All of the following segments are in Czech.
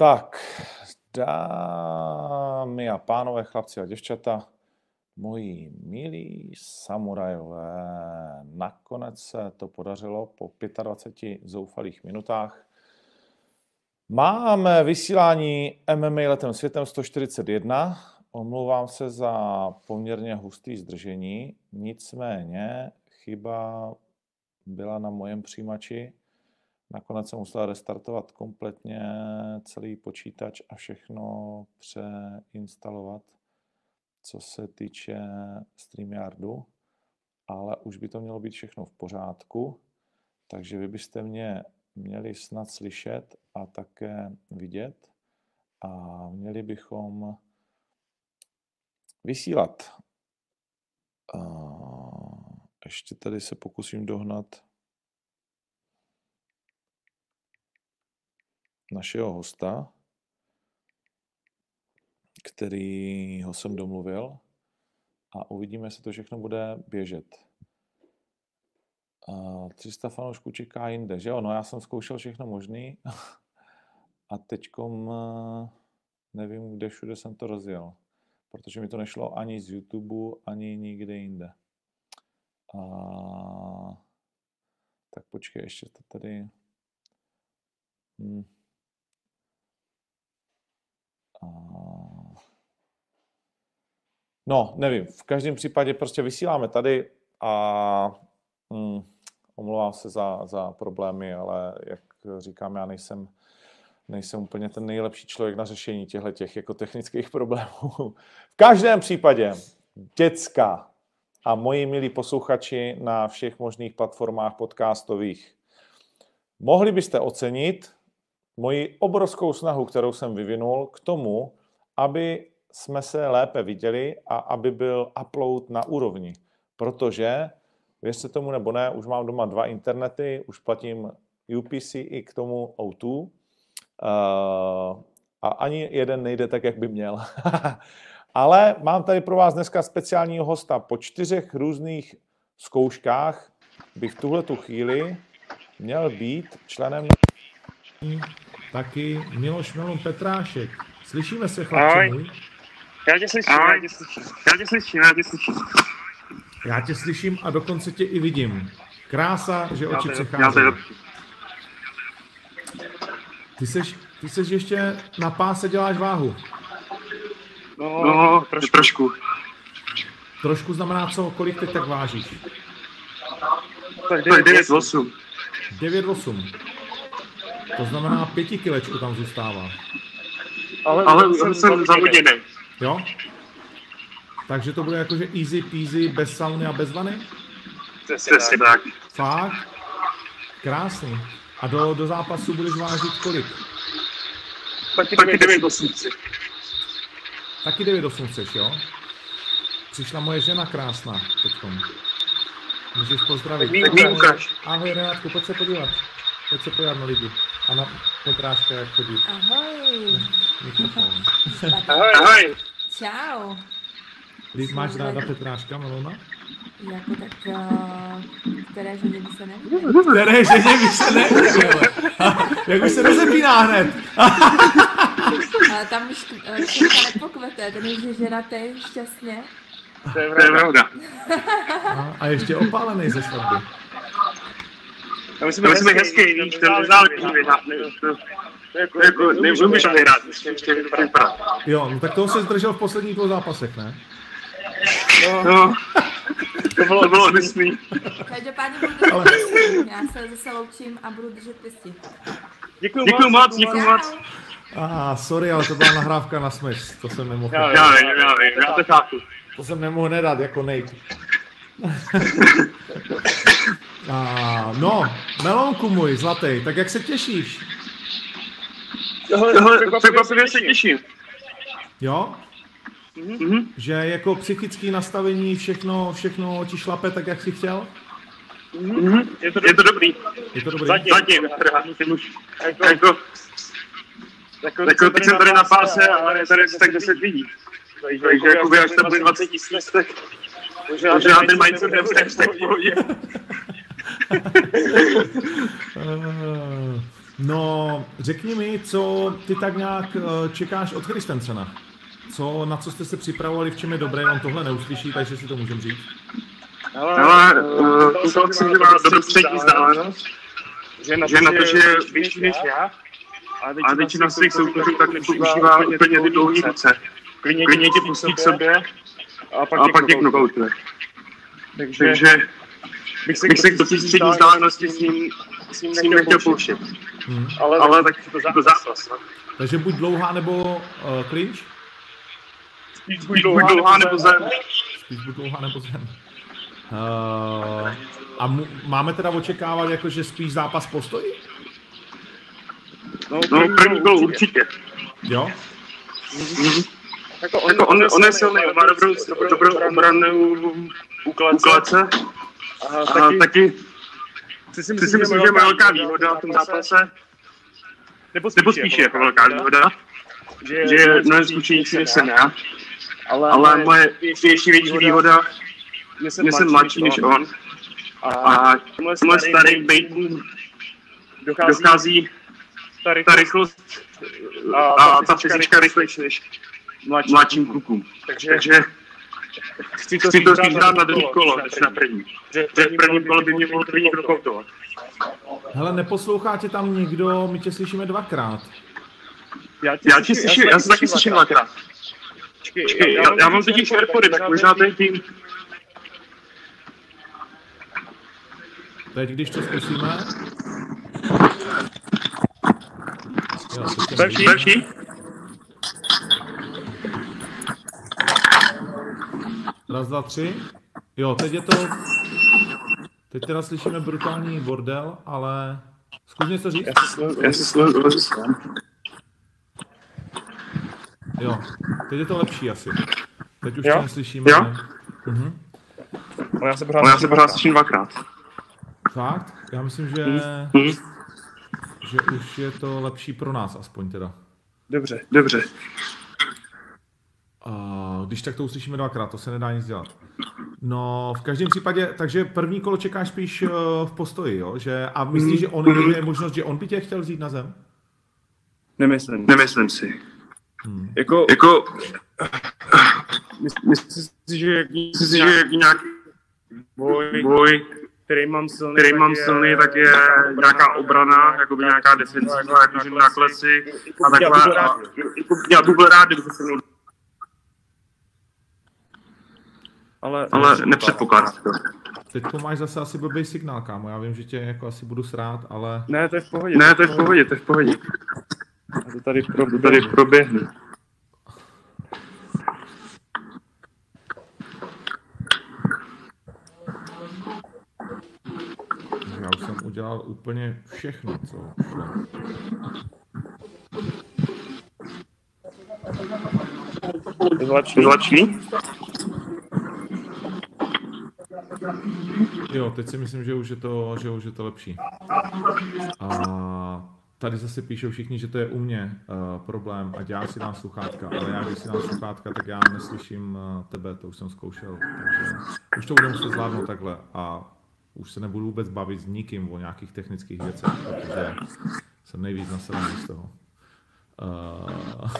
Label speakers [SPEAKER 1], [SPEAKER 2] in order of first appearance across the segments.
[SPEAKER 1] Tak, dámy a pánové, chlapci a děvčata, moji milí samurajové, nakonec se to podařilo po 25 zoufalých minutách. Máme vysílání MMA letem světem 141. Omlouvám se za poměrně hustý zdržení, nicméně chyba byla na mojem přijímači, Nakonec jsem musel restartovat kompletně celý počítač a všechno přeinstalovat, co se týče StreamYardu, ale už by to mělo být všechno v pořádku, takže vy byste mě měli snad slyšet a také vidět a měli bychom vysílat. Ještě tady se pokusím dohnat našeho hosta, který ho jsem domluvil a uvidíme, jestli to všechno bude běžet. A 300 fanoušků čeká jinde, že jo? No já jsem zkoušel všechno možný a teďkom eh, nevím, kde všude jsem to rozjel, protože mi to nešlo ani z YouTube, ani nikde jinde. A... Tak počkej, ještě to tady... Hmm. No, nevím. V každém případě prostě vysíláme tady a hm, omlouvám se za, za problémy, ale jak říkám, já nejsem, nejsem úplně ten nejlepší člověk na řešení těchto těch jako technických problémů. v každém případě, děcka a moji milí posluchači na všech možných platformách podcastových, mohli byste ocenit moji obrovskou snahu, kterou jsem vyvinul k tomu, aby jsme se lépe viděli a aby byl upload na úrovni. Protože, věřte tomu nebo ne, už mám doma dva internety, už platím UPC i k tomu O2 uh, eh, a ani jeden nejde tak, jak by měl. Ale mám tady pro vás dneska speciálního hosta. Po čtyřech různých zkouškách by v tuhle tu chvíli měl být členem
[SPEAKER 2] taky Miloš Melon Petrášek. Slyšíme se, chlapče
[SPEAKER 3] Ahoj. Já tě slyším, Ahoj. já tě slyším. Já tě slyším, já tě slyším.
[SPEAKER 2] Já tě slyším a dokonce tě i vidím. Krása, že oči přechází. Ty seš, ty seš ještě na páse děláš váhu.
[SPEAKER 3] No, no trošku. trošku.
[SPEAKER 2] Trošku znamená co? Kolik teď tak vážíš?
[SPEAKER 3] Tak 9-8.
[SPEAKER 2] 9-8. To znamená pěti kilečku tam zůstává.
[SPEAKER 3] Ale, ale jsem, jsem zavodněný.
[SPEAKER 2] Jo? Takže to bude jakože easy peasy, bez sauny a bez vany?
[SPEAKER 3] Přesně tak.
[SPEAKER 2] Fakt? Krásný. A do, do zápasu budeš vážit kolik?
[SPEAKER 3] Taky, Taky 9,8.
[SPEAKER 2] Taky 9,8 chceš, jo? Přišla moje žena krásná teďkom. Můžeš pozdravit.
[SPEAKER 3] Ahoj,
[SPEAKER 2] ahoj Renátku, pojď se podívat. Pojď se podívat na lidi. A na Petráška, jak chodí.
[SPEAKER 4] Ahoj.
[SPEAKER 2] Mikrofon.
[SPEAKER 3] Ahoj. Ahoj.
[SPEAKER 4] Čau.
[SPEAKER 2] Ty máš ráda Petráška, Malona?
[SPEAKER 4] Jako tak, uh, které ženě by se nevědělo.
[SPEAKER 2] Které ženě by se nevědělo. Jak už se rozepíná hned.
[SPEAKER 4] Ale tam už uh, nepokvete, ten je ženatý, šťastně.
[SPEAKER 3] To je pravda.
[SPEAKER 2] A, a ještě opálený ze svatby.
[SPEAKER 3] Já myslím, že jsme hezký, víš, to nezáleží Jako, jako, nemůžeš vyhrát, ještě vypadat.
[SPEAKER 2] Jo, no tak toho se zdržel v posledních dvou zápasech, ne?
[SPEAKER 3] No, no. to bylo, to bylo myslí.
[SPEAKER 4] Každopádně budu držet Ale... Já se zase loučím a budu držet pěstí.
[SPEAKER 3] Děkuji, děkuji moc, děkuji moc.
[SPEAKER 2] A ah, sorry, ale to byla nahrávka na Smash, to jsem nemohl.
[SPEAKER 3] Já, já vím, já vím, já to chápu.
[SPEAKER 2] To jsem nemohl nedat jako Nate. A, no, Melonku můj zlatý, tak jak se těšíš?
[SPEAKER 3] Překvapivě se těším.
[SPEAKER 2] Jo? Mm-hmm. Že jako psychické nastavení všechno, všechno ti šlape tak, jak jsi chtěl?
[SPEAKER 3] Mm-hmm. Je, to, je to dobrý.
[SPEAKER 2] Je to dobrý.
[SPEAKER 3] Zatím, Zatím teda, už, jako, jako, jako, jako teď jsem tady na páse, ale je tady tak 10 lidí. Takže, takže jako až tam bude 20 tisíc, tak možná ten mindset nebude v pohodě.
[SPEAKER 1] No, řekni mi, co ty tak nějak eh, čekáš od Christensena? Co, na co jste se připravovali, v čem je dobré, on tohle neuslyší, takže si to můžeme říct.
[SPEAKER 3] Ale uh, to myslím, že má dobrou střední vzdálenost, že na to, že, to, že je vyšší než já, a většina svých soupeřů tak nepoužívá úplně ty dlouhé ruce. Klidně tě pustí k sobě a pak, tě knockoutuje. Takže, bych se, bych se k té střední vzdálenosti s ním, s ním nechtěl pouštět. Hmm. Ale, ale tak to, to zápas. No.
[SPEAKER 1] Takže buď dlouhá nebo uh, clinch?
[SPEAKER 3] Spíš buď dlouhá, buď dlouhá nebo zem.
[SPEAKER 1] Spíš buď dlouhá nebo zem. Uh, a mu, máme teda očekávat, jako, že spíš zápas postojí?
[SPEAKER 3] No, no první byl určitě.
[SPEAKER 1] Jo?
[SPEAKER 3] Mm-hmm. Jako on, jako on, on je silný, má dobrou, dobrou obranu úkladce. A, a taky, taky si si myslím, že je velká výhoda v tom zápase, nebo spíš, nebo spíš je jako velká výhoda, že, že je mnohem zkušenější než jsem já. Ale, ale moje větší větší výhoda, že jsem mladší než on. A tenhle starý bejtům dochází ta rychlost a ta fyzička rychlejší než mladším klukům. Takže chci to, chci to spíš hrát na druhý kolo, než na první. Že v prvním kole by mě mohl první někdo koutovat.
[SPEAKER 1] Hele, neposlouchá tě tam nikdo, my tě slyšíme dvakrát.
[SPEAKER 3] Já tě, já tě slyším, já se taky slyším dvakrát. Počkej, já, já mám totiž Airpody, tak možná ten tím...
[SPEAKER 1] Teď, když to zkusíme...
[SPEAKER 3] Jo, lepší,
[SPEAKER 1] Raz, dva, tři. Jo, teď je to... Teď teda slyšíme brutální bordel, ale... Zkus něco říct.
[SPEAKER 3] Já si sleduju,
[SPEAKER 1] Jo, teď je to lepší asi. Teď už tě neslyšíme.
[SPEAKER 3] Jo? Mhm. Ale já se pořád, já se pořád slyším dvakrát.
[SPEAKER 1] Fakt? Já myslím, že, mm. že už je to lepší pro nás aspoň teda.
[SPEAKER 3] Dobře, dobře.
[SPEAKER 1] Uh, když tak to uslyšíme dvakrát, to se nedá nic dělat. No, v každém případě, takže první kolo čekáš spíš uh, v postoji, jo? Že, a myslíš, že on je možnost, že on by tě chtěl vzít na zem?
[SPEAKER 3] Nemyslím. Nemyslím si. Hmm. Jako, jako myslím si, že jaký, si, že jaký nějaký boj, boj který mám silný, který mám silný tak je nějaká obrana, jakoby nějaká defenziva, jakože na kleci a takhle. Já bych byl rád, kdyby se mnou ale, ale nepředpokládám to.
[SPEAKER 1] Teď máš zase asi blbý signál, kámo. Já vím, že tě jako asi budu srát, ale...
[SPEAKER 3] Ne, to je v pohodě. Ne, to je v pohodě, to je v pohodě. A to tady, pro, to tady proběhne.
[SPEAKER 1] Já už jsem udělal úplně všechno, co šlo.
[SPEAKER 3] Zlepší?
[SPEAKER 1] Jo, teď si myslím, že už je to, že už je to lepší. A tady zase píšou všichni, že to je u mě uh, problém, ať já si dám sluchátka, ale já když si dám sluchátka, tak já neslyším uh, tebe, to už jsem zkoušel, takže už to budu muset zvládnout takhle a už se nebudu vůbec bavit s nikým o nějakých technických věcech, protože jsem nejvíc nasazený z toho. Uh,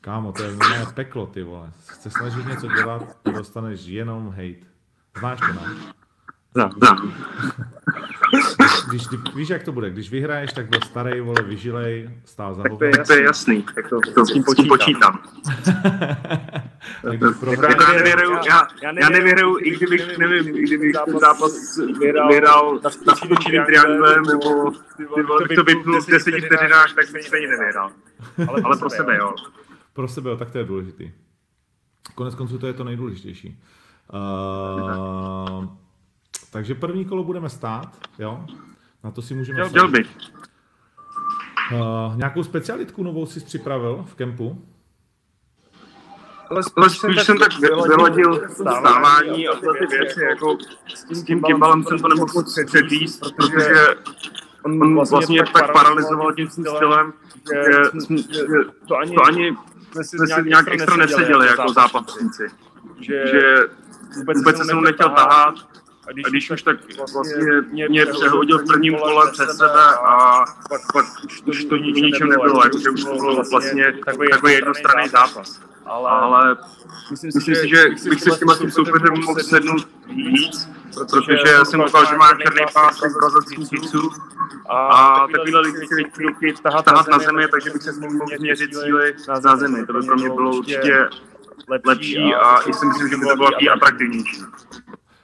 [SPEAKER 1] kámo, to je normálně peklo, ty vole. Chce snažit něco dělat, dostaneš jenom hate. Znáš to, ne?
[SPEAKER 3] Znám, znám.
[SPEAKER 1] Když, když, víš, jak to bude, když vyhraješ, tak byl starý, vole, vyžilej, stál za
[SPEAKER 3] Tak to je, to je jasný, tak to, to s tím počítám. počítám. jako já nevěruju, já, já nevěruju, i kdybych, nevím, i kdybych ten zápas vyhrál na skutečným triangulem, nebo bych to vypnul v deseti vteřinách, tak bych stejně nevyhrál. Ale, ale pro sebe, jo.
[SPEAKER 1] Pro sebe, jo, tak to je důležitý. Konec konců to je to nejdůležitější. Uh, takže první kolo budeme stát, jo? Na to si můžeme...
[SPEAKER 3] Chtěl bych.
[SPEAKER 1] Uh, nějakou specialitku novou jsi připravil v kempu?
[SPEAKER 3] Ale spíš, ale spíš jsem tak vyhodil stávání a ty věci, jako s tím kymbalem jsem to nemohl předvíst, protože on vlastně tak paralizoval tím stylem, že to ani jsme si nějak extra neseděli jako zápasníci. Že vůbec se mnou nechtěl tahat, A když už tak vlastně mě přehodil v prvním kole přes sebe a pak, pak už to ničem nebylo, jakože už to byl vlastně takový jednostranný zápas. Ale myslím si, že bych si s tím tím soupeřem mohl sednout víc, protože já jsem koukal, že má černý pás z brazilských jiu a takovýhle lidi si většinou tahat na zemi, takže bych se s ním mohl měřit cíly na zemi. To by pro mě bylo určitě lepší a i si myslím, že by to bylo i atraktivnější.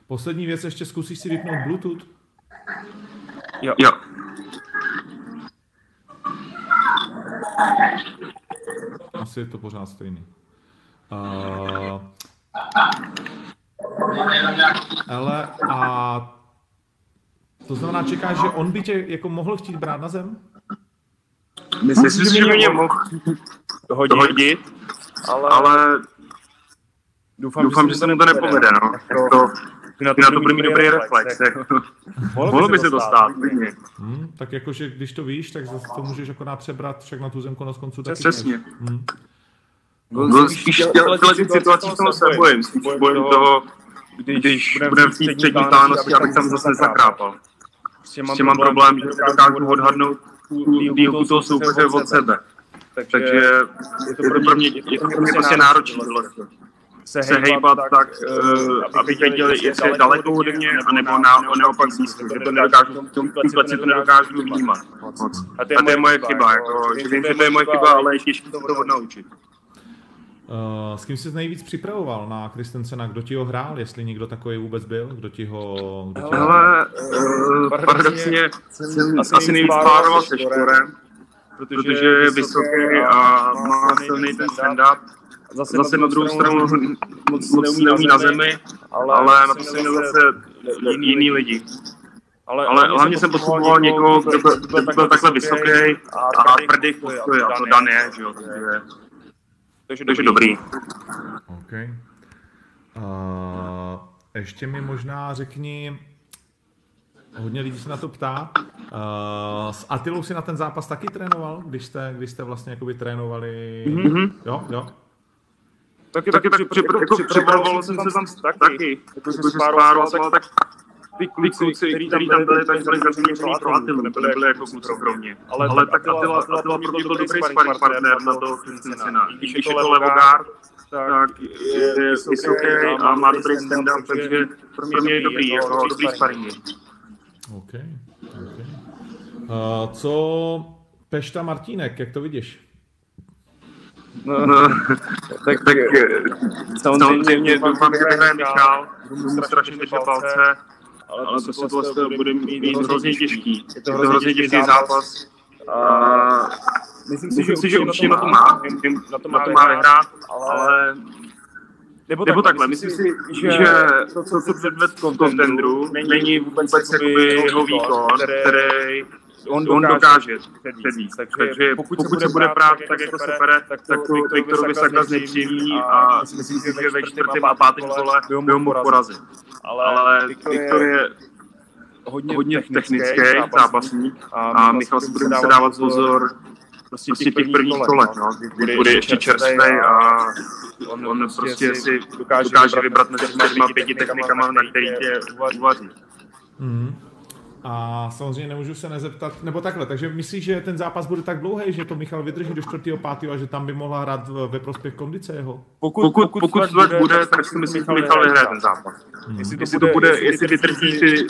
[SPEAKER 1] Poslední věc, ještě zkusíš si vypnout Bluetooth?
[SPEAKER 3] Jo. jo.
[SPEAKER 1] Asi je to pořád stejný. Uh, ale a to znamená, čekáš, že on by tě jako mohl chtít brát na zem?
[SPEAKER 3] Myslím si, že by mě mohl hodit, hodit ale, ale doufám, doufám že, že se mu to nepovede. No. Jako, to, na to, na to bude mít dobrý reflex. Jako. Mohlo by se to stát.
[SPEAKER 1] Hmm, tak jakože, když to víš, tak zase to můžeš akorát přebrat však na tu zem konec konců taky.
[SPEAKER 3] Přesně. Hmm. No, no, spíš tyhle ty situací v tom se bojím. Spíš bojím toho, když budeme v té střední tánosti, abych tam zase nezakrápal. Prostě mám problém, že dokážu odhadnout dílku toho soupeře od sebe. Takže je to pro mě, je to pro mě prostě náročné se, se hejbat tak, uh, aby věděli, jestli je daleko ode mě, anebo na, naopak blízko, že to nedokážu, v tom kleci to nedokážu vnímat. A to je moje chyba, jako, že vím, že to je moje chyba, ale je těžké to odnaučit.
[SPEAKER 1] Uh, s kým jsi nejvíc připravoval na Kristensena? Kdo ti ho hrál? Jestli někdo takový vůbec byl? Kdo ti ho... Kdo
[SPEAKER 3] ti Hele, uh, paradoxně jsem asi nejvíc pároval se Štorem, protože je vysoký a má silný ten stand-up. Zase, zase na druhou stranu moc, moc neumí na zemi, ale na to se zase jiný, jiný lidi. Ale, ale hlavně jsem potřeboval někoho, kdo byl, byl, byl takhle vysoký a tvrdý v postoji, a to Dan je, že jo, takže, takže, takže dobrý.
[SPEAKER 1] OK. Uh, ještě mi možná řekni, hodně lidí se na to ptá, uh, s Atilou si na ten zápas taky trénoval, když jste, když jste vlastně jakoby trénovali, mm-hmm. jo, jo?
[SPEAKER 3] Taky, taky, taky jako připravoval jsem se tam taky, taky. jako jsem spároval, tak, tak ty kluci, kteří tam byli, tak byli zařízení pro Atilu, nebyli jako kluci pro mě. Ale, ale tak Atila, Atila pro mě byl dobrý sparring partner na toho Christensena. Když je to levogard, tak je vysoký a má dobrý stand-up, takže pro mě je dobrý, jako dobrý sparring.
[SPEAKER 1] OK. okay. Uh, co Pešta Martínek, jak to vidíš?
[SPEAKER 3] No, no, tak, tak samozřejmě doufám, že vyhraje Michal, budu mu strašně držet palce, ale, ale to se vlastně bude mít hrozně těžký. Je to hrozně těžký zápas. A myslím si, že, že určitě na to má, na to má, má vyhrát, ale nebo, Nebo takhle, myslím si, že, že to, co se předved v kontendru, není vůbec jeho výkon, který on, on dokáže předvíst. Takže, takže pokud, pokud se bude prát tak, jako se pere, tak to, tak to Viktorovi Saka znepříjemní a myslím si, že ve čtvrtém a pátém kole by ho mohl porazit. Ale Viktor je hodně, hodně technický zápasník a Michal si bude muset dávat pozor prostě těch, těch prvních kolech, no, kdy bude ještě čerstvý a on, on prostě si dokáže, dokáže vybrat mezi čtyřma pěti technikama, na který tě uvaří.
[SPEAKER 1] Mm. A samozřejmě nemůžu se nezeptat, nebo takhle, takže myslíš, že ten zápas bude tak dlouhý, že to Michal vydrží do 4. 5. a že tam by mohla hrát ve prospěch kondice jeho?
[SPEAKER 3] Pokud, pokud, pokud, pokud to tak bude, tak si myslím, že Michal vyhraje ten zápas. Hmm. Jestli, to jestli to bude, jestli vydrží ty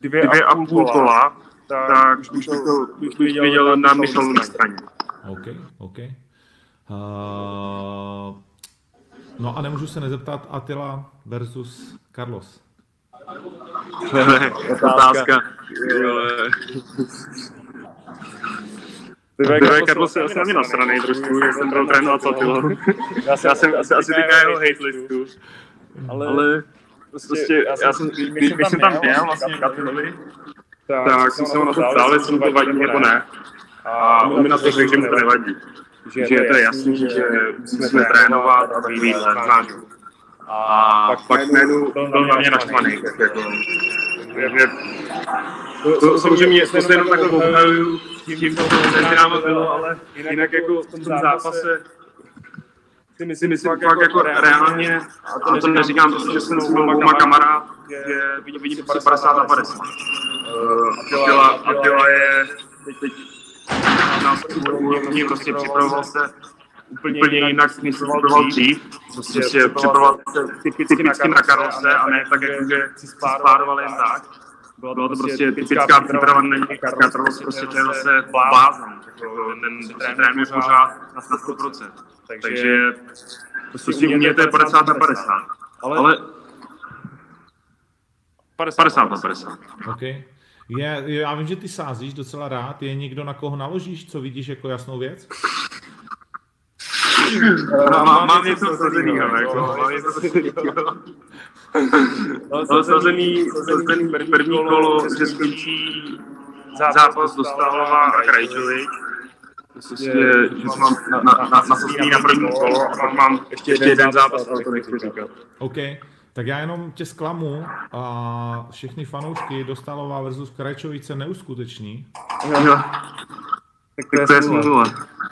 [SPEAKER 3] dvě, dvě a půl kola, tak, tak už bych to bych viděl na Michalu na straně.
[SPEAKER 1] OK, OK. Uh, no a nemůžu se nezeptat Attila versus Carlos.
[SPEAKER 3] Otázka. Ty Karlo se asi na mě nasranej trošku, že jsem byl trénovat Satilo. Já jsem, já jsem asi, asi týká jeho hate listu. Ale, ale prostě, já jsem, když, jsem tam měl vlastně Katilovi, tak jsem se ho na to ptal, jestli mu to vadí nebo ne. A on mi na to řekl, že mu to nevadí. Že to je jasný, že musíme trénovat a vyvíjet, znáš a pak, pak najednou byl na mě naštvaný. Tak jako, že, to, to, samozřejmě to se jenom takhle obhajuju, tím to mezi náma bylo, ale jinak jako v tom zápase si myslím, fakt, jako, jako reálně, a to, to neříkám, to, že jsem s dvouma kamarád, je, vidím, vidím 50 na 50. Uh, Atila, Atila je teď, nás původně prostě připravoval se úplně, úplně jinak, než jsem studoval dřív. Prostě připravoval se typicky na Karlose a ne tak, jako, že si spároval jen tak. Byla to prostě typická příprava na Karlos, prostě to je zase blázen. Ten trénuje pořád na 100%. Takže prostě u mě to je 50 na 50. Ale 50 na 50.
[SPEAKER 2] Okay. Je, já vím, že ty sázíš docela rád. Je někdo, na koho naložíš, co vidíš jako jasnou věc?
[SPEAKER 3] Mám, mám, mám něco sazenýho, jako, mám něco sazenýho. No, sazený, sazený první kolo, že skončí zápas do Stálova a Krajčovič. Prostě, že mám na, na, na, na, na první kolo a pak mám ještě jeden zápas, ale to nechci říkat.
[SPEAKER 2] OK. Tak já jenom tě zklamu a všechny fanoušky Dostálová versus Krajčovice neuskuteční.
[SPEAKER 3] Jo, jo. Tak to je smůla.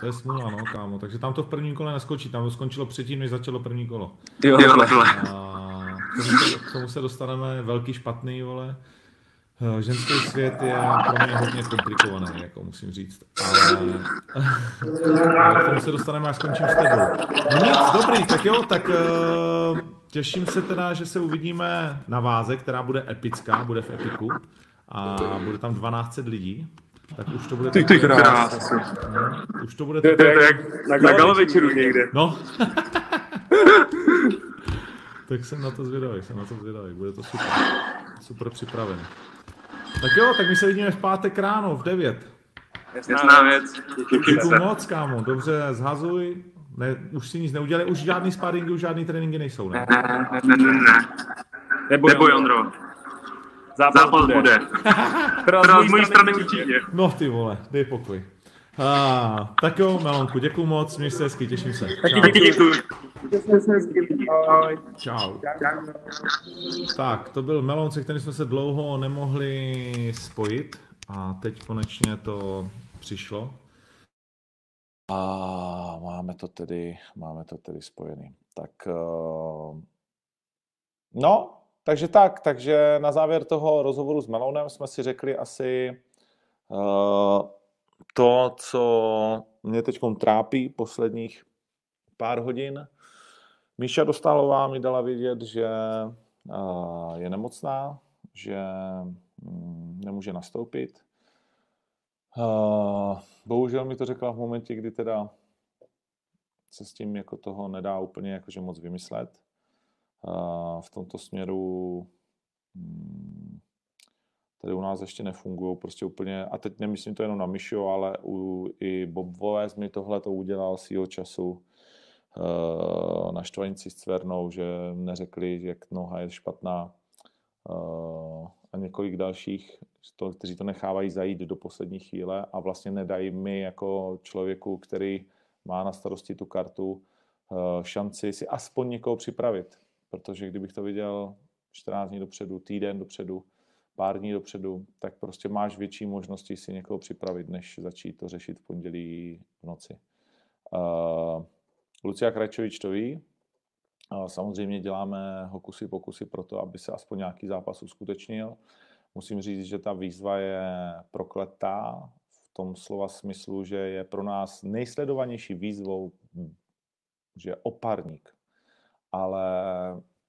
[SPEAKER 2] To je smůla, no, kámo. Takže tam to v prvním kole neskočí, tam to skončilo předtím, než začalo první kolo.
[SPEAKER 3] Jo, jo,
[SPEAKER 2] A k tomu, se, k tomu se dostaneme velký špatný, vole. Eh, ženský svět je pro mě hodně komplikovaný, jako musím říct. Ale, ale k tomu se dostaneme, až skončím s tebou. No nic, dobrý, tak jo, tak uh, těším se teda, že se uvidíme na váze, která bude epická, bude v Epiku. A bude tam 12 lidí. Tak už to bude...
[SPEAKER 3] Ty, ty krás.
[SPEAKER 2] No, už to bude...
[SPEAKER 3] To, to, je jak na, na galovečeru někde.
[SPEAKER 2] No. tak jsem na to zvědavý, jsem na to zvědavý, bude to super. Super připravený. Tak jo, tak my se vidíme v pátek ráno v 9.
[SPEAKER 3] Jasná věc.
[SPEAKER 2] Děkuji moc, kámo. Dobře, zhazuj. Ne, už si nic neudělali, už žádný sparingy, už žádný tréninky nejsou, ne?
[SPEAKER 3] Ne, ne, ne, ne. Neboj, Ondro. Zápas, Zápas bude. bude. Teda z mojí strany určitě.
[SPEAKER 2] No ty vole, dej pokoj. Ah, tak jo, Melonku, děkuji moc, měj se hezky, těším se.
[SPEAKER 3] Taky díky, děkuji.
[SPEAKER 2] Čau. Tak, to byl Melon, se kterým jsme se dlouho nemohli spojit a teď konečně to přišlo.
[SPEAKER 1] A máme to tedy, máme to tedy spojený. Tak, uh, no, takže tak, takže na závěr toho rozhovoru s Melonem jsme si řekli asi uh, to, co mě teď trápí posledních pár hodin. Míša Dostálová mi dala vědět, že uh, je nemocná, že um, nemůže nastoupit. Uh, bohužel mi to řekla v momentě, kdy teda se s tím jako toho nedá úplně jakože moc vymyslet v tomto směru mm, tady u nás ještě nefungují prostě úplně, a teď nemyslím to jenom na Mišo, ale u, i Bob Voes mi tohle to udělal svýho času. Uh, na štvanici s Cvernou, že neřekli, jak noha je špatná. Uh, a několik dalších, to, kteří to nechávají zajít do poslední chvíle a vlastně nedají mi jako člověku, který má na starosti tu kartu, uh, šanci si aspoň někoho připravit protože kdybych to viděl 14 dní dopředu, týden dopředu, pár dní dopředu, tak prostě máš větší možnosti si někoho připravit, než začít to řešit v pondělí v noci. Uh, Lucia Krajčovič to ví. Uh, samozřejmě děláme hokusy pokusy pro to, aby se aspoň nějaký zápas uskutečnil. Musím říct, že ta výzva je prokletá v tom slova smyslu, že je pro nás nejsledovanější výzvou, že je oparník ale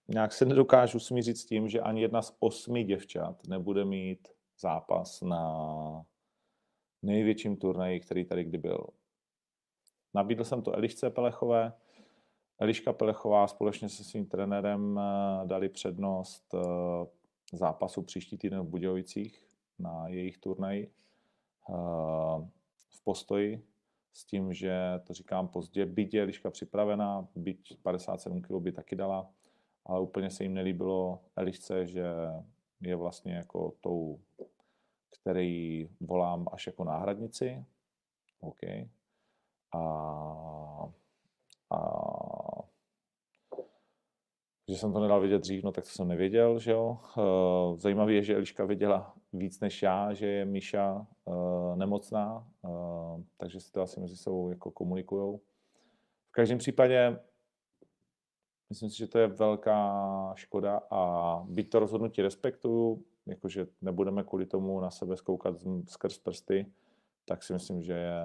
[SPEAKER 1] nějak se nedokážu smířit s tím, že ani jedna z osmi děvčat nebude mít zápas na největším turnaji, který tady kdy byl. Nabídl jsem to Elišce Pelechové. Eliška Pelechová společně se svým trenérem eh, dali přednost eh, zápasu příští týden v Budějovicích na jejich turnaji eh, v postoji s tím, že to říkám pozdě, byť je liška připravená, byť 57 kg by taky dala, ale úplně se jim nelíbilo Elišce, že je vlastně jako tou, který volám až jako náhradnici. OK. A, a že jsem to nedal vědět dřív, no tak to jsem nevěděl, že jo. Eh, zajímavé je, že Eliška věděla víc než já, že je Míša uh, nemocná, uh, takže si to asi mezi sebou jako komunikujou. V každém případě myslím si, že to je velká škoda a byť to rozhodnutí respektuju, jakože nebudeme kvůli tomu na sebe zkoukat skrz prsty, tak si myslím, že je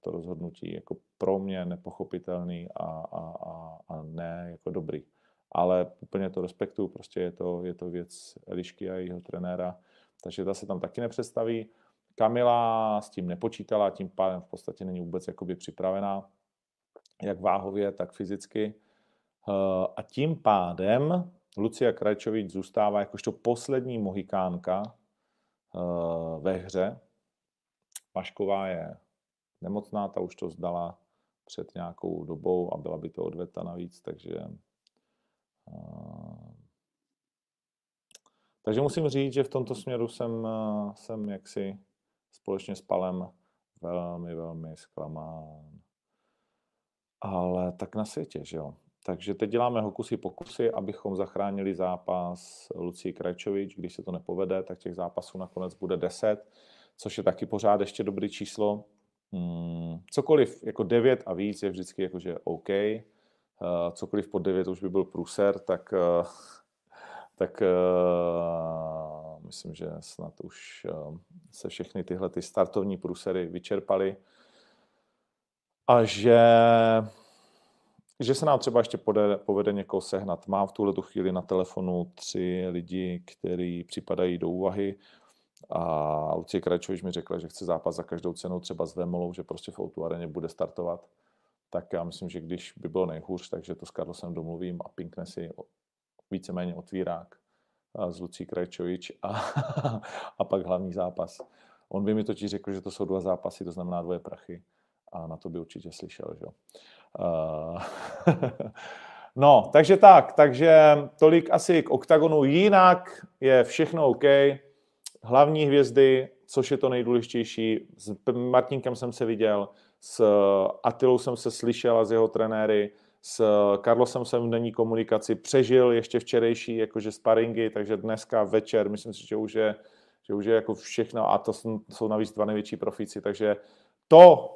[SPEAKER 1] to rozhodnutí jako pro mě nepochopitelný a, a, a, a ne jako dobrý. Ale úplně to respektuju, prostě je to, je to věc Elišky a jejího trenéra, takže ta se tam taky nepředstaví. Kamila s tím nepočítala, tím pádem v podstatě není vůbec jakoby připravená, jak váhově, tak fyzicky. Eh, a tím pádem Lucia Krajčovič zůstává jakožto poslední mohikánka eh, ve hře. Pašková je nemocná, ta už to zdala před nějakou dobou a byla by to odveta navíc, takže takže musím říct, že v tomto směru jsem, jsem jaksi společně s Palem velmi, velmi zklamán. Ale tak na světě, že jo. Takže teď děláme hokusy pokusy, abychom zachránili zápas Lucí Krajčovič. Když se to nepovede, tak těch zápasů nakonec bude 10, což je taky pořád ještě dobrý číslo. Hmm, cokoliv jako 9 a víc je vždycky jakože OK. Uh, cokoliv pod 9 už by byl průser, tak, uh, tak uh, myslím, že snad už se všechny tyhle ty startovní průsery vyčerpaly. A že že se nám třeba ještě povede, povede někoho sehnat. Mám v tuhle tu chvíli na telefonu tři lidi, kteří připadají do úvahy a Lucie Krajčovič mi řekla, že chce zápas za každou cenu, třeba s Vemolou, že prostě v Outu areně bude startovat. Tak já myslím, že když by bylo nejhůř, takže to s Karlosem domluvím a pinkne si víceméně otvírák s Lucí Krajčovič a, a pak hlavní zápas. On by mi totiž řekl, že to jsou dva zápasy, to znamená dvoje prachy a na to by určitě slyšel. Že? No, takže tak, takže tolik asi k OKTAGONu. Jinak je všechno OK. Hlavní hvězdy, což je to nejdůležitější. S Martinkem jsem se viděl, s Atilou jsem se slyšel a s jeho trenéry, s Karlosem jsem v denní komunikaci přežil ještě včerejší jakože sparingy, takže dneska večer, myslím si, že už je, že už je jako všechno a to jsou, jsou navíc dva největší profici, takže to,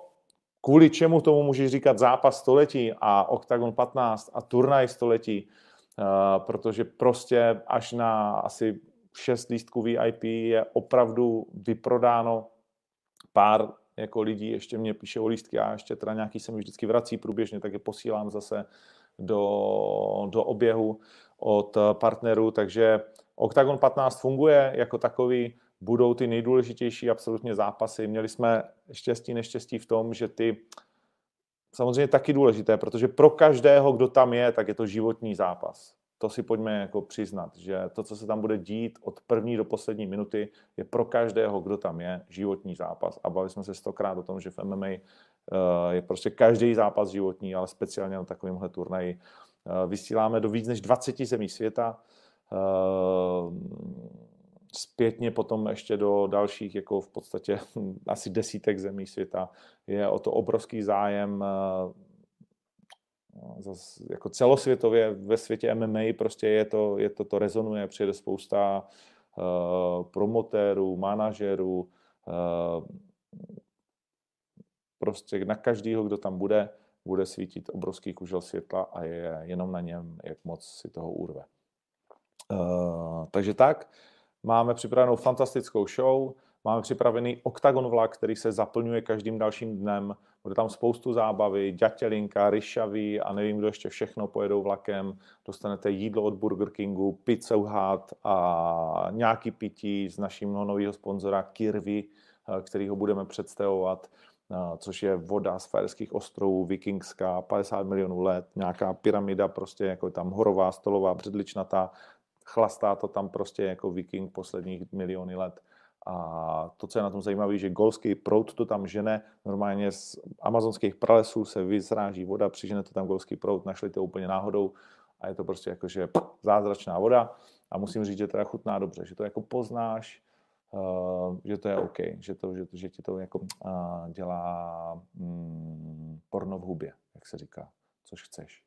[SPEAKER 1] kvůli čemu tomu můžeš říkat zápas století a Octagon 15 a turnaj století, uh, protože prostě až na asi 6 lístků VIP je opravdu vyprodáno pár jako lidí, ještě mě píše o lístky a ještě teda nějaký se mi vždycky vrací průběžně, tak je posílám zase do, do oběhu od partnerů, takže Octagon 15 funguje jako takový, budou ty nejdůležitější absolutně zápasy. Měli jsme štěstí, neštěstí v tom, že ty samozřejmě taky důležité, protože pro každého, kdo tam je, tak je to životní zápas. To si pojďme jako přiznat, že to, co se tam bude dít od první do poslední minuty, je pro každého, kdo tam je, životní zápas. A bavili jsme se stokrát o tom, že v MMA eh, je prostě každý zápas životní, ale speciálně na takovémhle turnaji. Eh, vysíláme do víc než 20 zemí světa eh, zpětně potom ještě do dalších, jako v podstatě asi desítek zemí světa. Je o to obrovský zájem jako celosvětově ve světě MMA prostě je to, je to, to rezonuje, přijede spousta uh, promotérů, manažerů, uh, prostě na každýho, kdo tam bude, bude svítit obrovský kužel světla a je jenom na něm, jak moc si toho urve. Uh, takže tak, Máme připravenou fantastickou show, máme připravený oktagon vlak, který se zaplňuje každým dalším dnem. Bude tam spoustu zábavy, ďatělinka, ryšavý a nevím, kdo ještě všechno pojedou vlakem. Dostanete jídlo od Burger Kingu, pizza Hut a nějaký pití z naším nového sponzora Kirvy, eh, který ho budeme představovat eh, což je voda z Fajerských ostrovů, vikingská, 50 milionů let, nějaká pyramida, prostě jako tam horová, stolová, bředličnatá, chlastá to tam prostě jako viking posledních miliony let. A to, co je na tom zajímavé, že golský prout to tam žene, normálně z amazonských pralesů se vyzráží voda, přižene to tam golský prout, našli to úplně náhodou a je to prostě jakože zázračná voda a musím říct, že teda chutná dobře, že to jako poznáš, uh, že to je OK, že, to, že, že ti to jako uh, dělá um, porno v hubě, jak se říká, což chceš.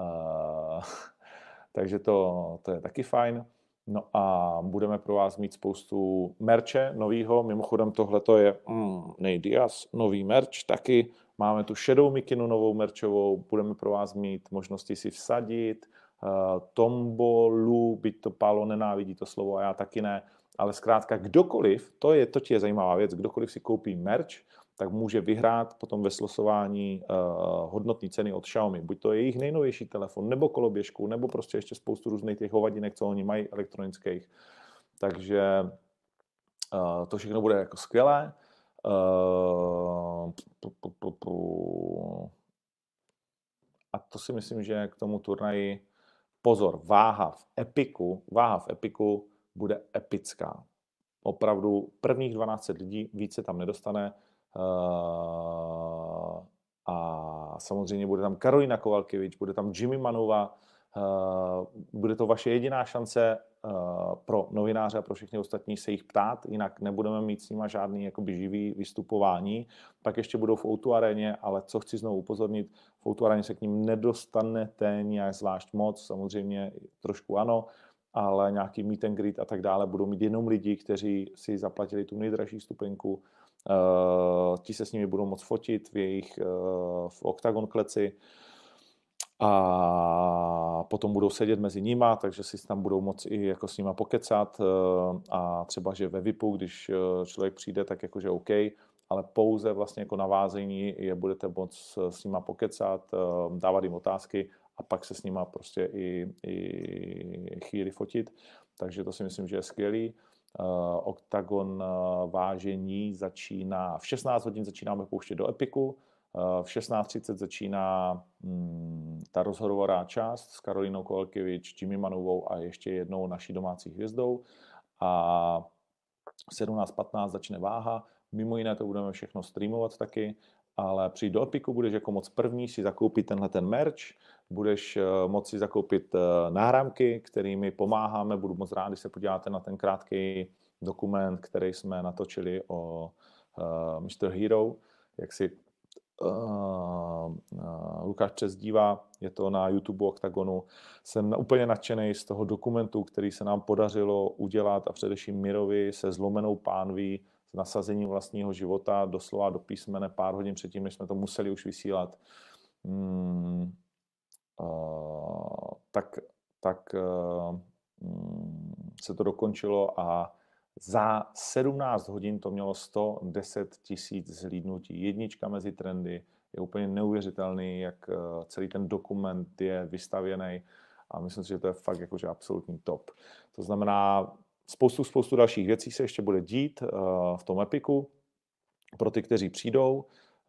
[SPEAKER 1] Uh, takže to, to je taky fajn. No a budeme pro vás mít spoustu merče novýho. Mimochodem tohle je mm, Nejdias, nový merch taky. Máme tu Shadow Mikinu novou merčovou, budeme pro vás mít možnosti si vsadit, uh, tombolu, byť to Pálo nenávidí to slovo a já taky ne, ale zkrátka kdokoliv, to je, to je zajímavá věc, kdokoliv si koupí merch, tak může vyhrát potom ve slosování uh, hodnotné ceny od Xiaomi. Buď to je jejich nejnovější telefon, nebo koloběžku, nebo prostě ještě spoustu různých těch hovadinek, co oni mají elektronických. Takže uh, to všechno bude jako skvělé. Uh, a to si myslím, že k tomu turnaji pozor, váha v Epiku, váha v Epiku bude epická. Opravdu prvních 12 lidí více tam nedostane. Uh, a samozřejmě bude tam Karolina Kovalkevič, bude tam Jimmy Manova, uh, bude to vaše jediná šance uh, pro novináře a pro všechny ostatní se jich ptát, jinak nebudeme mít s nima žádný jakoby živý vystupování. Pak ještě budou v Outu aréně, ale co chci znovu upozornit, v Outu aréně se k ním nedostanete nějak zvlášť moc, samozřejmě trošku ano, ale nějaký meet and greet a tak dále budou mít jenom lidi, kteří si zaplatili tu nejdražší stupenku, ti se s nimi budou moc fotit v jejich uh, v Octagon kleci a potom budou sedět mezi nima, takže si tam budou moc i jako s nima pokecat uh, a třeba, že ve VIPu, když člověk přijde, tak jakože OK, ale pouze vlastně jako navázení je budete moc s nima pokecat, dávat jim otázky a pak se s nima prostě i, i chvíli fotit. Takže to si myslím, že je skvělý. Uh, Octagon uh, vážení začíná, v 16 hodin začínáme pouštět do Epiku, uh, v 16.30 začíná um, ta rozhodorová část s Karolinou Kovalkevič, Jimmy Manovou a ještě jednou naší domácí hvězdou. A v 17.15 začne váha, mimo jiné to budeme všechno streamovat taky, ale přijď do Epiku, budeš jako moc první si zakoupit tenhle ten merch, budeš uh, moci zakoupit uh, náramky, kterými pomáháme. Budu moc rád, když se podíváte na ten krátký dokument, který jsme natočili o uh, Mr. Hero, jak si uh, uh, Lukáš přezdívá, je to na YouTube Octagonu. Jsem úplně nadšený z toho dokumentu, který se nám podařilo udělat a především Mirovi se zlomenou pánví, s nasazením vlastního života, doslova do písmene pár hodin předtím, než jsme to museli už vysílat. Hmm, tak, tak mm, se to dokončilo a za 17 hodin to mělo 110 tisíc zhlídnutí. Jednička mezi trendy. Je úplně neuvěřitelný, jak e, celý ten dokument je vystavěný a myslím si, že to je fakt jakože absolutní top. To znamená, spoustu, spoustu dalších věcí se ještě bude dít uh, v tom Epiku pro ty, kteří přijdou.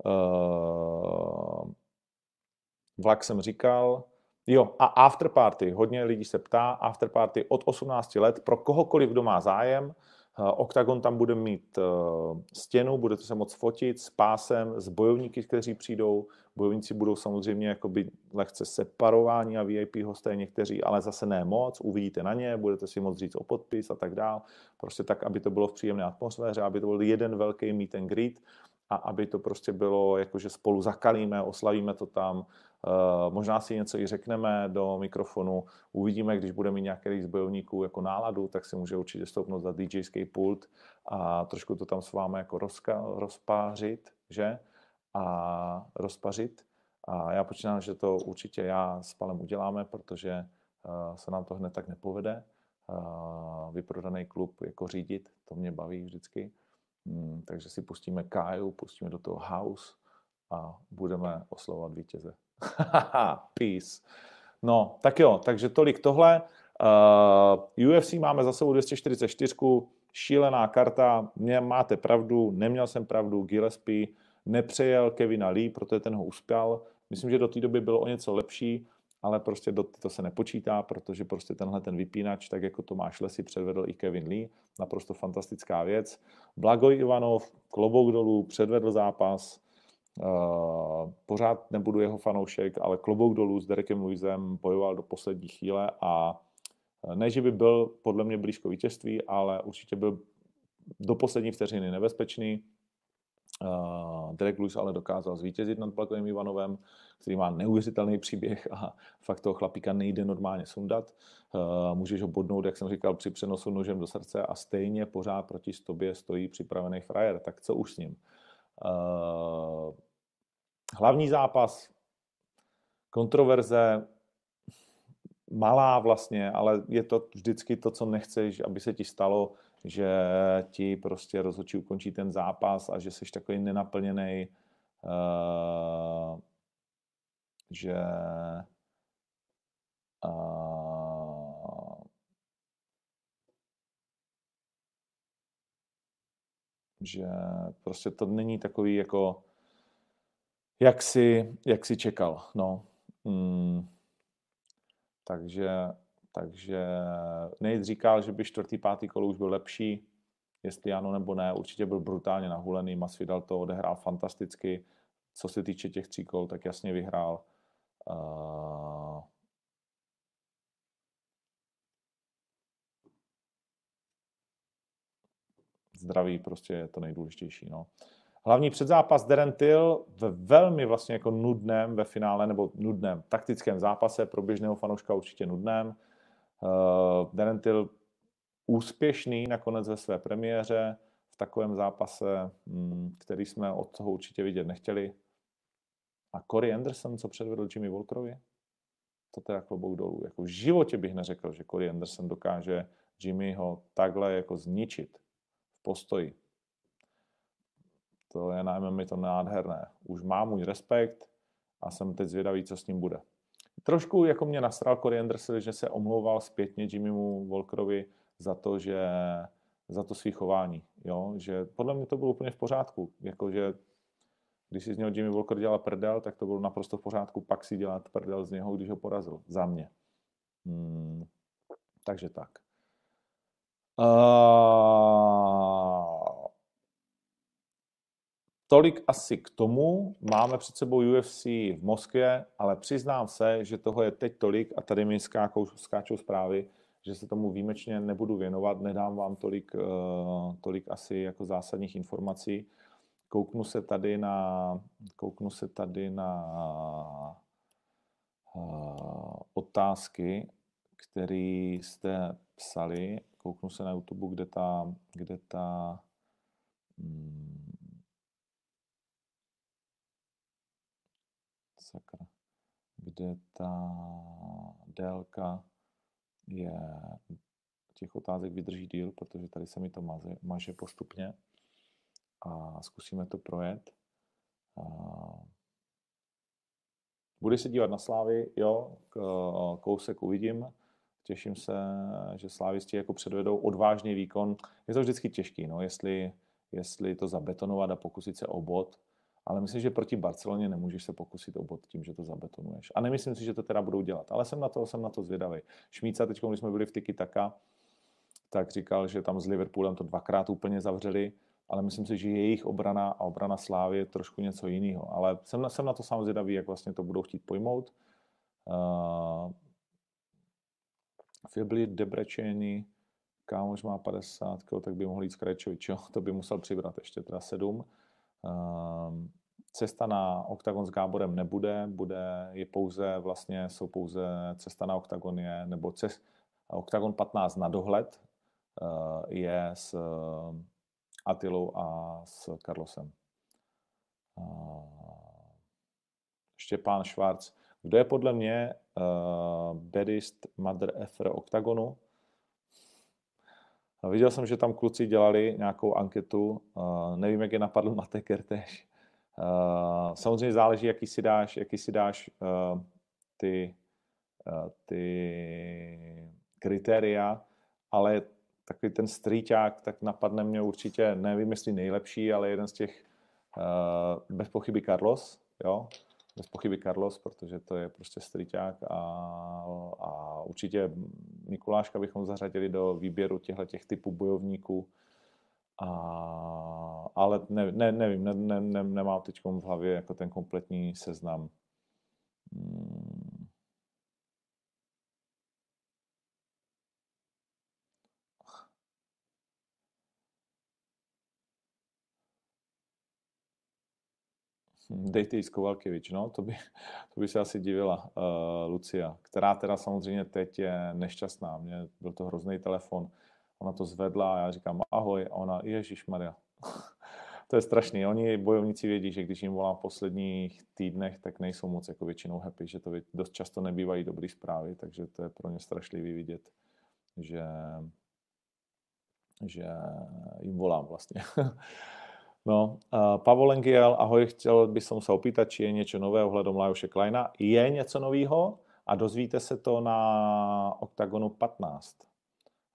[SPEAKER 1] Uh, Vlak jsem říkal. Jo, a afterparty. Hodně lidí se ptá. Afterparty od 18 let pro kohokoliv, kdo má zájem. Uh, Octagon tam bude mít stěnu, budete se moc fotit s pásem, s bojovníky, kteří přijdou. Bojovníci budou samozřejmě jakoby lehce separováni a VIP hosté někteří, ale zase ne moc. Uvidíte na ně, budete si moc říct o podpis a tak dál. Prostě tak, aby to bylo v příjemné atmosféře, aby to byl jeden velký meet and greet a aby to prostě bylo, jakože spolu zakalíme, oslavíme to tam, Uh, možná si něco i řekneme do mikrofonu, uvidíme, když budeme mít nějaký z bojovníků jako náladu, tak si může určitě stoupnout za DJský pult a trošku to tam s vámi jako rozka, rozpářit, že? A rozpařit. A já počínám, že to určitě já s Palem uděláme, protože uh, se nám to hned tak nepovede. Uh, vyprodaný klub jako řídit, to mě baví vždycky. Hmm, takže si pustíme Kaju, pustíme do toho House a budeme oslovovat vítěze. Peace. No, tak jo, takže tolik tohle. Uh, UFC máme za sebou 244, šílená karta, mě máte pravdu, neměl jsem pravdu, Gillespie nepřejel Kevina Lee, protože ten ho uspěl. Myslím, že do té doby bylo o něco lepší, ale prostě do, to se nepočítá, protože prostě tenhle ten vypínač, tak jako Tomáš Lesy předvedl i Kevin Lee, naprosto fantastická věc. Blagoj Ivanov, klobouk dolů, předvedl zápas, Uh, pořád nebudu jeho fanoušek, ale klobouk dolů s Derekem Luizem bojoval do poslední chvíle a ne, že by byl podle mě blízko vítězství, ale určitě byl do poslední vteřiny nebezpečný. Uh, Derek Lewis ale dokázal zvítězit nad Blakovým Ivanovem, který má neuvěřitelný příběh a fakt toho chlapíka nejde normálně sundat. Uh, můžeš ho bodnout, jak jsem říkal, při přenosu nožem do srdce a stejně pořád proti tobě stojí připravený frajer. Tak co už s ním? Uh, hlavní zápas, kontroverze, malá vlastně, ale je to vždycky to, co nechceš, aby se ti stalo, že ti prostě rozhodčí ukončí ten zápas a že jsi takový nenaplněný, uh, že uh, že prostě to není takový jako jak si, jak si čekal. No. Hmm. Takže, takže Nate říkal, že by čtvrtý, pátý kolo už byl lepší, jestli ano nebo ne, určitě byl brutálně nahulený, Masvidal to odehrál fantasticky, co se týče těch tří kol, tak jasně vyhrál. Uh, zdraví prostě je to nejdůležitější. No. Hlavní předzápas Darren Till ve velmi vlastně jako nudném ve finále, nebo nudném taktickém zápase, pro běžného fanouška určitě nudném. Uh, Darren Till úspěšný nakonec ve své premiéře v takovém zápase, mm, který jsme od toho určitě vidět nechtěli. A Corey Anderson, co předvedl Jimmy Walkerovi? To teda klobouk dolů. Jako v životě bych neřekl, že Corey Anderson dokáže Jimmyho takhle jako zničit v postoji. To je na MMA to nádherné. Už má můj respekt a jsem teď zvědavý, co s ním bude. Trošku jako mě nasral Corey Anderson, že se omlouval zpětně Jimmymu Walkerovi za to, že za to svý chování. Jo? Že podle mě to bylo úplně v pořádku. Jakože když si z něho Jimmy Walker dělal prdel, tak to bylo naprosto v pořádku. Pak si dělat prdel z něho, když ho porazil. Za mě. Hmm. Takže tak. Uh... Tolik asi k tomu. Máme před sebou UFC v Moskvě, ale přiznám se, že toho je teď tolik a tady mi skáčou, skáčou zprávy, že se tomu výjimečně nebudu věnovat, nedám vám tolik, uh, tolik asi jako zásadních informací. Kouknu se tady na, kouknu se tady na uh, otázky, které jste psali. Kouknu se na YouTube, kde ta, kde ta hmm, sakra, kde ta délka je těch otázek vydrží díl, protože tady se mi to maže, maže postupně a zkusíme to projet. Budu se dívat na Slávy, jo, kousek uvidím. Těším se, že Slávisti jako předvedou odvážný výkon. Je to vždycky těžký, no, jestli, jestli to zabetonovat a pokusit se o bod, ale myslím, že proti Barceloně nemůžeš se pokusit o bod tím, že to zabetonuješ. A nemyslím si, že to teda budou dělat, ale jsem na to, jsem na to zvědavý. Šmíca teď, když jsme byli v Tiki Taka, tak říkal, že tam s Liverpoolem to dvakrát úplně zavřeli, ale myslím si, že jejich obrana a obrana Slávy je trošku něco jiného. Ale jsem na, jsem na to sám zvědavý, jak vlastně to budou chtít pojmout. Uh, Fibli Debrečení, kámoš má 50, tak by mohl jít Skrajčovič, jo, to by musel přibrat ještě teda 7. Ehm, cesta na OKTAGON s Gáborem nebude, bude, je pouze, vlastně jsou pouze cesta na OKTAGON je, nebo cest, OKTAGON 15 na dohled eh, je s eh, Atilou a s Carlosem. Eh, Štěpán Švarc. Kdo je podle mě uh, bedist mother effer OKTAGONu? No, viděl jsem, že tam kluci dělali nějakou anketu, uh, nevím, jak je napadl Mate Kertéž. Uh, samozřejmě záleží, jaký si dáš, jaký si dáš uh, ty, ty kritéria, ale takový ten strýťák, tak napadne mě určitě, nevím, jestli nejlepší, ale jeden z těch bez pochyby Carlos, jo, bez pochyby Carlos, protože to je prostě striťák a, a určitě Mikuláška bychom zařadili do výběru těchto těch typů bojovníků. A, ale ne, ne, nevím, ne, ne, ne, nemám teď v hlavě jako ten kompletní seznam. Hmm. Dejte jí z Kovalkevič, no, to by, to by se asi divila uh, Lucia, která teda samozřejmě teď je nešťastná. Mě byl to hrozný telefon, ona to zvedla a já říkám ahoj a ona, Ježíš Maria. to je strašný. Oni bojovníci vědí, že když jim volám v posledních týdnech, tak nejsou moc jako většinou happy, že to dost často nebývají dobré zprávy, takže to je pro ně strašlivý vidět, že, že jim volám vlastně. No, uh, Pavel Lengiel, ahoj, chtěl bych se opýtat, či je něco nového ohledom Lajoše Kleina. Je něco nového a dozvíte se to na OKTAGONu 15,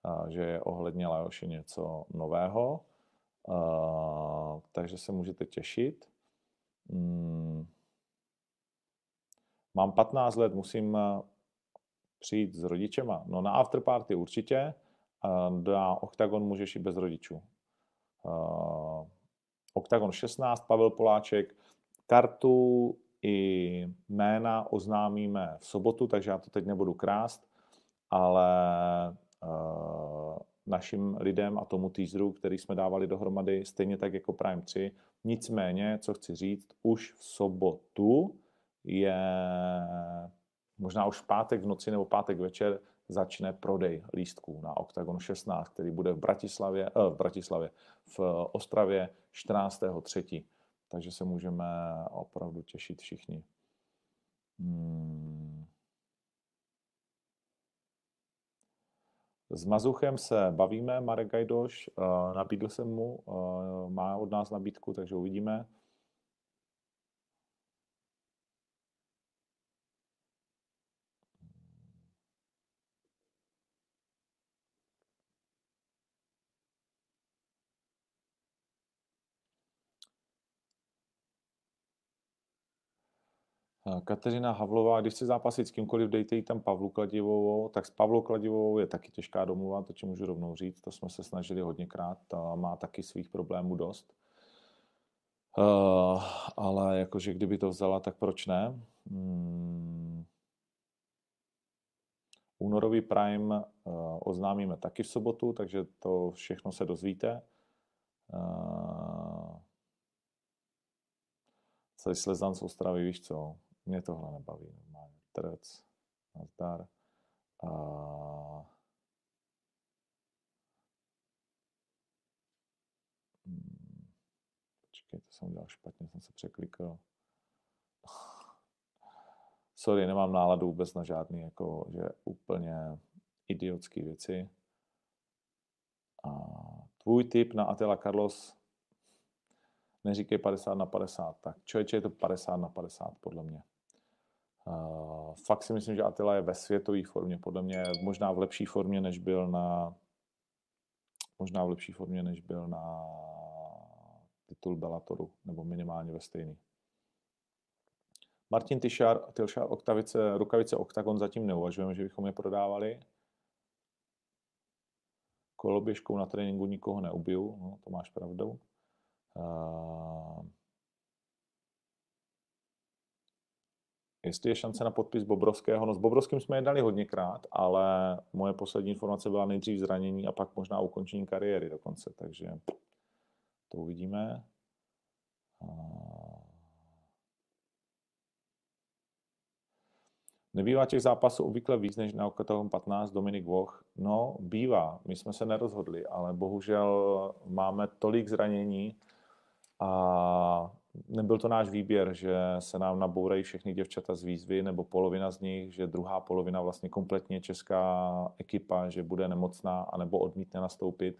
[SPEAKER 1] uh, že je ohledně Lajoše něco nového. Takže se můžete těšit. Hmm. Mám 15 let, musím přijít s rodičema. No na afterparty určitě, na Octagon můžeš i bez rodičů. Octagon 16, Pavel Poláček. Kartu i jména oznámíme v sobotu, takže já to teď nebudu krást, ale uh, našim lidem a tomu teaseru, který jsme dávali dohromady, stejně tak jako Prime 3. Nicméně, co chci říct, už v sobotu je možná už v pátek v noci nebo pátek večer začne prodej lístků na Octagon 16, který bude v Bratislavě, eh, v Bratislavě, v Ostravě 14.3. Takže se můžeme opravdu těšit všichni. Hmm. S Mazuchem se bavíme, Marek Gajdoš, eh, nabídl jsem mu, eh, má od nás nabídku, takže uvidíme. Kateřina Havlová, když chce zápasit s kýmkoliv, dejte jí tam Pavlu Kladivovou, tak s Pavlou Kladivovou je taky těžká domluva, to ti můžu rovnou říct, to jsme se snažili hodněkrát, ta má taky svých problémů dost. Uh, ale jakože kdyby to vzala, tak proč ne? Hmm. Únorový Prime uh, oznámíme taky v sobotu, takže to všechno se dozvíte. Uh, celý Slezan z Ostravy, víš co? Mě tohle nebaví normálně. Trec, nazdar. A... Hmm. Počkej, to jsem udělal špatně, jsem se překlikl. Sorry, nemám náladu vůbec na žádný, jako, že úplně idiotské věci. A tvůj tip na Atila Carlos neříkej 50 na 50, tak člověče je to 50 na 50 podle mě. Uh, fakt si myslím, že Attila je ve světové formě, podle mě možná v lepší formě, než byl na možná v lepší formě, než byl na titul Bellatoru, nebo minimálně ve stejný. Martin Tyšar, Tyšar Oktavice, rukavice Octagon zatím neuvažujeme, že bychom je prodávali. Koloběžkou na tréninku nikoho neubiju, no, to máš pravdu. Uh, jestli je šance na podpis Bobrovského. No s Bobrovským jsme jednali hodněkrát, ale moje poslední informace byla nejdřív zranění a pak možná ukončení kariéry dokonce, takže to uvidíme. Nebývá těch zápasů obvykle víc než na Okatagon 15 Dominik Voch? No, bývá. My jsme se nerozhodli, ale bohužel máme tolik zranění a nebyl to náš výběr, že se nám nabourají všechny děvčata z výzvy, nebo polovina z nich, že druhá polovina vlastně kompletně česká ekipa, že bude nemocná, anebo odmítne nastoupit,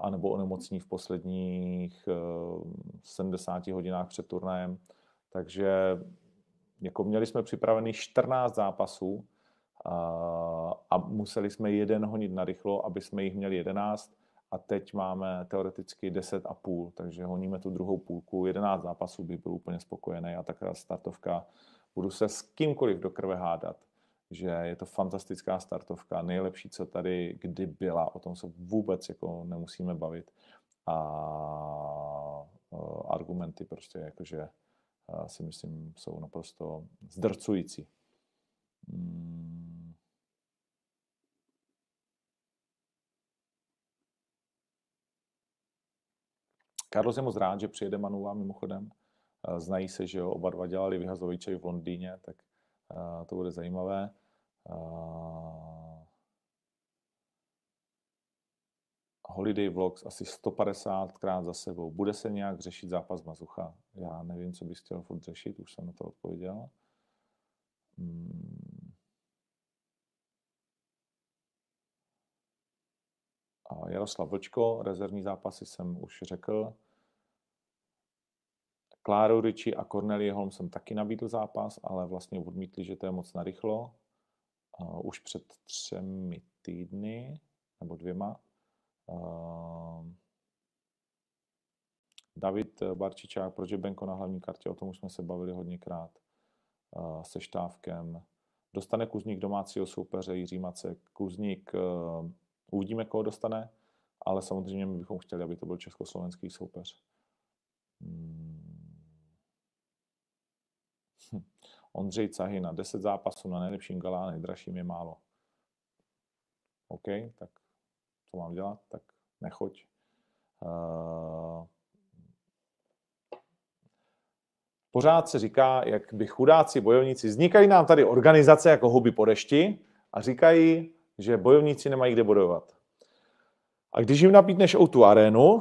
[SPEAKER 1] anebo onemocní v posledních 70 eh, hodinách před turnajem. Takže jako měli jsme připravený 14 zápasů a, a museli jsme jeden honit na rychlo, aby jsme jich měli 11 a teď máme teoreticky 10 a půl, takže honíme tu druhou půlku, 11 zápasů bych byl úplně spokojený a taková startovka, budu se s kýmkoliv do krve hádat, že je to fantastická startovka, nejlepší, co tady kdy byla, o tom se vůbec jako nemusíme bavit a argumenty prostě jakože si myslím jsou naprosto zdrcující. Hmm. Carlos je moc rád, že přijede Manuva mimochodem. Eh, znají se, že jo, oba dva dělali vyhazoviče v Londýně, tak eh, to bude zajímavé. Eh, Holiday Vlogs asi 150krát za sebou. Bude se nějak řešit zápas Mazucha? Já nevím, co bys chtěl furt řešit, už jsem na to odpověděl. Hmm. Jaroslav Vlčko, rezervní zápasy jsem už řekl. Kláru Riči a Cornelie Holm jsem taky nabídl zápas, ale vlastně odmítli, že to je moc narychlo. Uh, už před třemi týdny, nebo dvěma. Uh, David Barčičák, proč je Benko na hlavní kartě, o tom už jsme se bavili hodněkrát uh, se Štávkem. Dostane Kuzník domácího soupeře Jiří Macek. Kuzník, uh, uvidíme, koho dostane, ale samozřejmě my bychom chtěli, aby to byl československý soupeř. Ondřej Cahina, 10 zápasů na nejlepším galá, nejdražším je málo. OK, tak co mám dělat? Tak nechoď. Uh, pořád se říká, jak by chudáci bojovníci, vznikají nám tady organizace jako huby po dešti a říkají, že bojovníci nemají kde bojovat. A když jim nabídneš o tu arénu,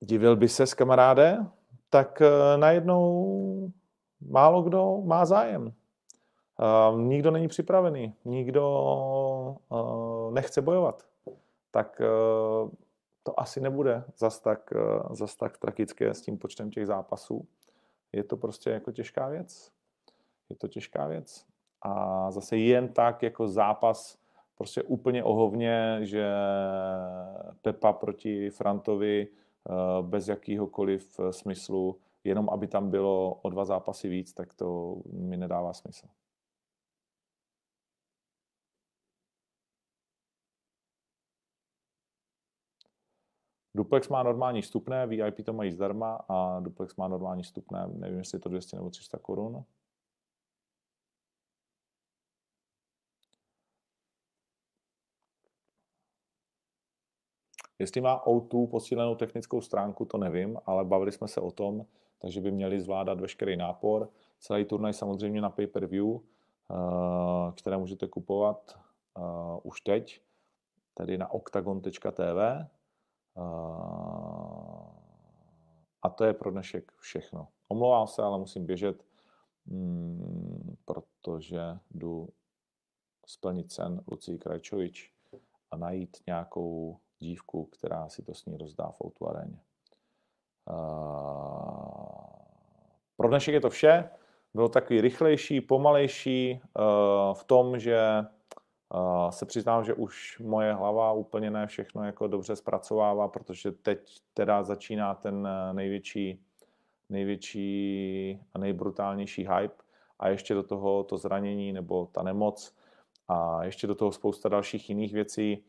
[SPEAKER 1] divil by se s kamaráde, tak uh, najednou málo kdo má zájem. Uh, nikdo není připravený, nikdo uh, nechce bojovat. Tak uh, to asi nebude zas tak, zas tak tragické s tím počtem těch zápasů. Je to prostě jako těžká věc. Je to těžká věc. A zase jen tak jako zápas prostě úplně ohovně, že Pepa proti Frantovi bez jakýhokoliv smyslu jenom aby tam bylo o dva zápasy víc, tak to mi nedává smysl. Duplex má normální vstupné, VIP to mají zdarma a Duplex má normální vstupné, nevím, jestli je to 200 nebo 300 korun. Jestli má O2 posílenou technickou stránku, to nevím, ale bavili jsme se o tom, takže by měli zvládat veškerý nápor. Celý turnaj samozřejmě na pay-per-view, eh, které můžete kupovat eh, už teď, tedy na octagon.tv. Eh, a to je pro dnešek všechno. Omlouvám se, ale musím běžet, mm, protože jdu splnit sen Lucí Krajčovič a najít nějakou dívku, která si to s ní rozdá v Outu aréně. Pro dnešek je to vše. Bylo takový rychlejší, pomalejší v tom, že se přiznám, že už moje hlava úplně ne všechno jako dobře zpracovává, protože teď teda začíná ten největší, největší a nejbrutálnější hype a ještě do toho to zranění nebo ta nemoc a ještě do toho spousta dalších jiných věcí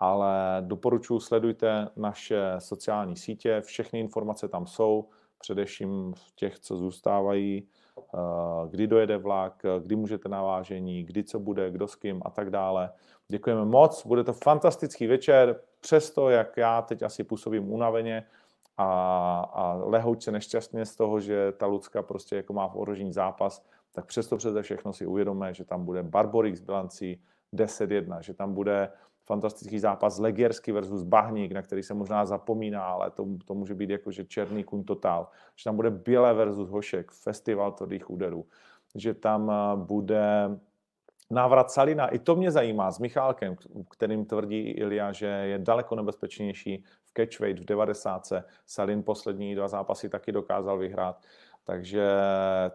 [SPEAKER 1] ale doporučuji, sledujte naše sociální sítě, všechny informace tam jsou, především v těch, co zůstávají, eh, kdy dojede vlak, kdy můžete na vážení, kdy co bude, kdo s kým a tak dále. Děkujeme moc, bude to fantastický večer, přesto, jak já teď asi působím unaveně a, a lehoučce nešťastně z toho, že ta Lucka prostě jako má v zápas, tak přesto přeze všechno si uvědomíme, že tam bude Barborix bilancí 10-1, že tam bude fantastický zápas Legiersky versus Bahník, na který se možná zapomíná, ale to, to může být jakože černý kuň totál. Že tam bude Bělé versus Hošek, festival tvrdých úderů. Že tam eh, bude návrat Salina, i to mě zajímá, s Michálkem, kterým tvrdí Ilia, že je daleko nebezpečnější v catchweight v 90. Salin poslední dva zápasy taky dokázal vyhrát. Takže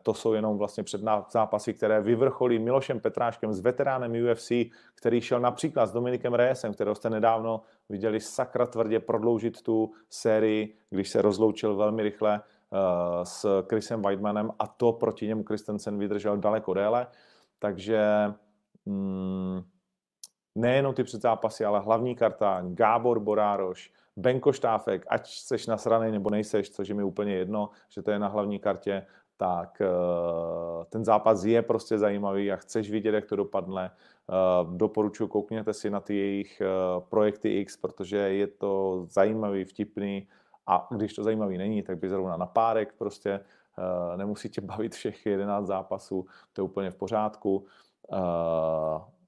[SPEAKER 1] to jsou jenom vlastně před zápasy, které vyvrcholí Milošem Petráškem s veteránem UFC, který šel například s Dominikem Reyesem, kterého jste nedávno viděli sakra tvrdě prodloužit tu sérii, když se rozloučil velmi rychle uh, s Chrisem Weidmanem a to proti němu Christensen vydržel daleko déle. Takže mm, nejenom ty předzápasy, ale hlavní karta Gábor Borároš, Benko Štáfek, ať seš nasranej nebo nejseš, což je mi úplně jedno, že to je na hlavní kartě, tak eh, ten zápas je prostě zajímavý a chceš vidět, jak to dopadne. Eh, doporučuji, koukněte si na ty jejich eh, projekty X, protože je to zajímavý, vtipný a když to zajímavý není, tak by zrovna na párek prostě nemusí tě bavit všech 11 zápasů, to je úplně v pořádku.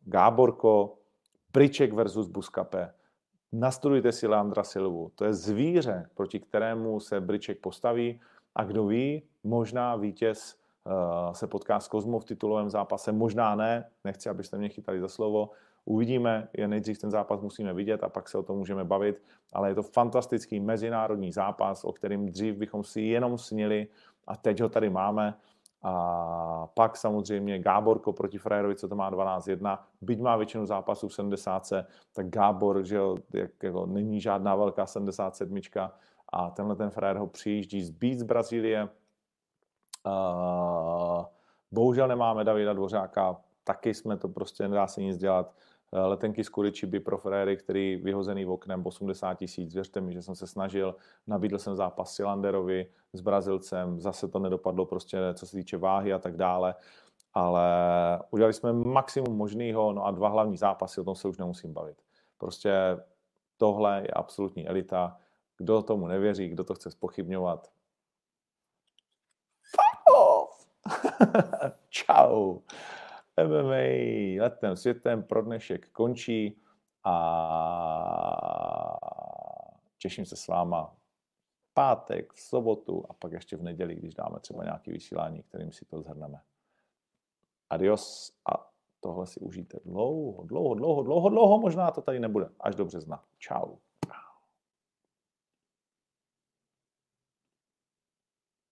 [SPEAKER 1] Gáborko, Priček versus Buskape, nastudujte si Leandra Silvu. To je zvíře, proti kterému se Briček postaví a kdo ví, možná vítěz uh, se potká s Kozmou v titulovém zápase, možná ne, nechci, abyste mě chytali za slovo, Uvidíme, je nejdřív ten zápas musíme vidět a pak se o tom můžeme bavit, ale je to fantastický mezinárodní zápas, o kterým dřív bychom si jenom snili a teď ho tady máme. A pak samozřejmě Gáborko proti Frajerovi, co to má 12-1, byť má většinu zápasů v 70, tak Gábor, že jo, jak, jako, není žádná velká 77 a tenhle ten Frajer ho přijíždí zbít z Brazílie. Uh, bohužel nemáme Davida Dvořáka, taky jsme to prostě, nedá se nic dělat. Eh, letenky z Kuričiby pro Fréry, který vyhozený v oknem 80 tisíc. Věřte mi, že jsem se snažil, nabídl jsem zápas Silanderovi s Brazilcem, zase to nedopadlo prostě, co se týče váhy a tak dále, ale udělali jsme maximum možného, no a dva hlavní zápasy, o tom se už nemusím bavit. Prostě tohle je absolutní elita. Kdo tomu nevěří, kdo to chce spochybňovat! Ciao! MMA letem světem pro dnešek končí a těším se s váma pátek, v sobotu a pak ještě v neděli, když dáme třeba nějaký vysílání, kterým si to zhrneme. Adios a tohle si užijte dlouho, dlouho, dlouho, dlouho, dlouho, možná to tady nebude, až do března. Ciao.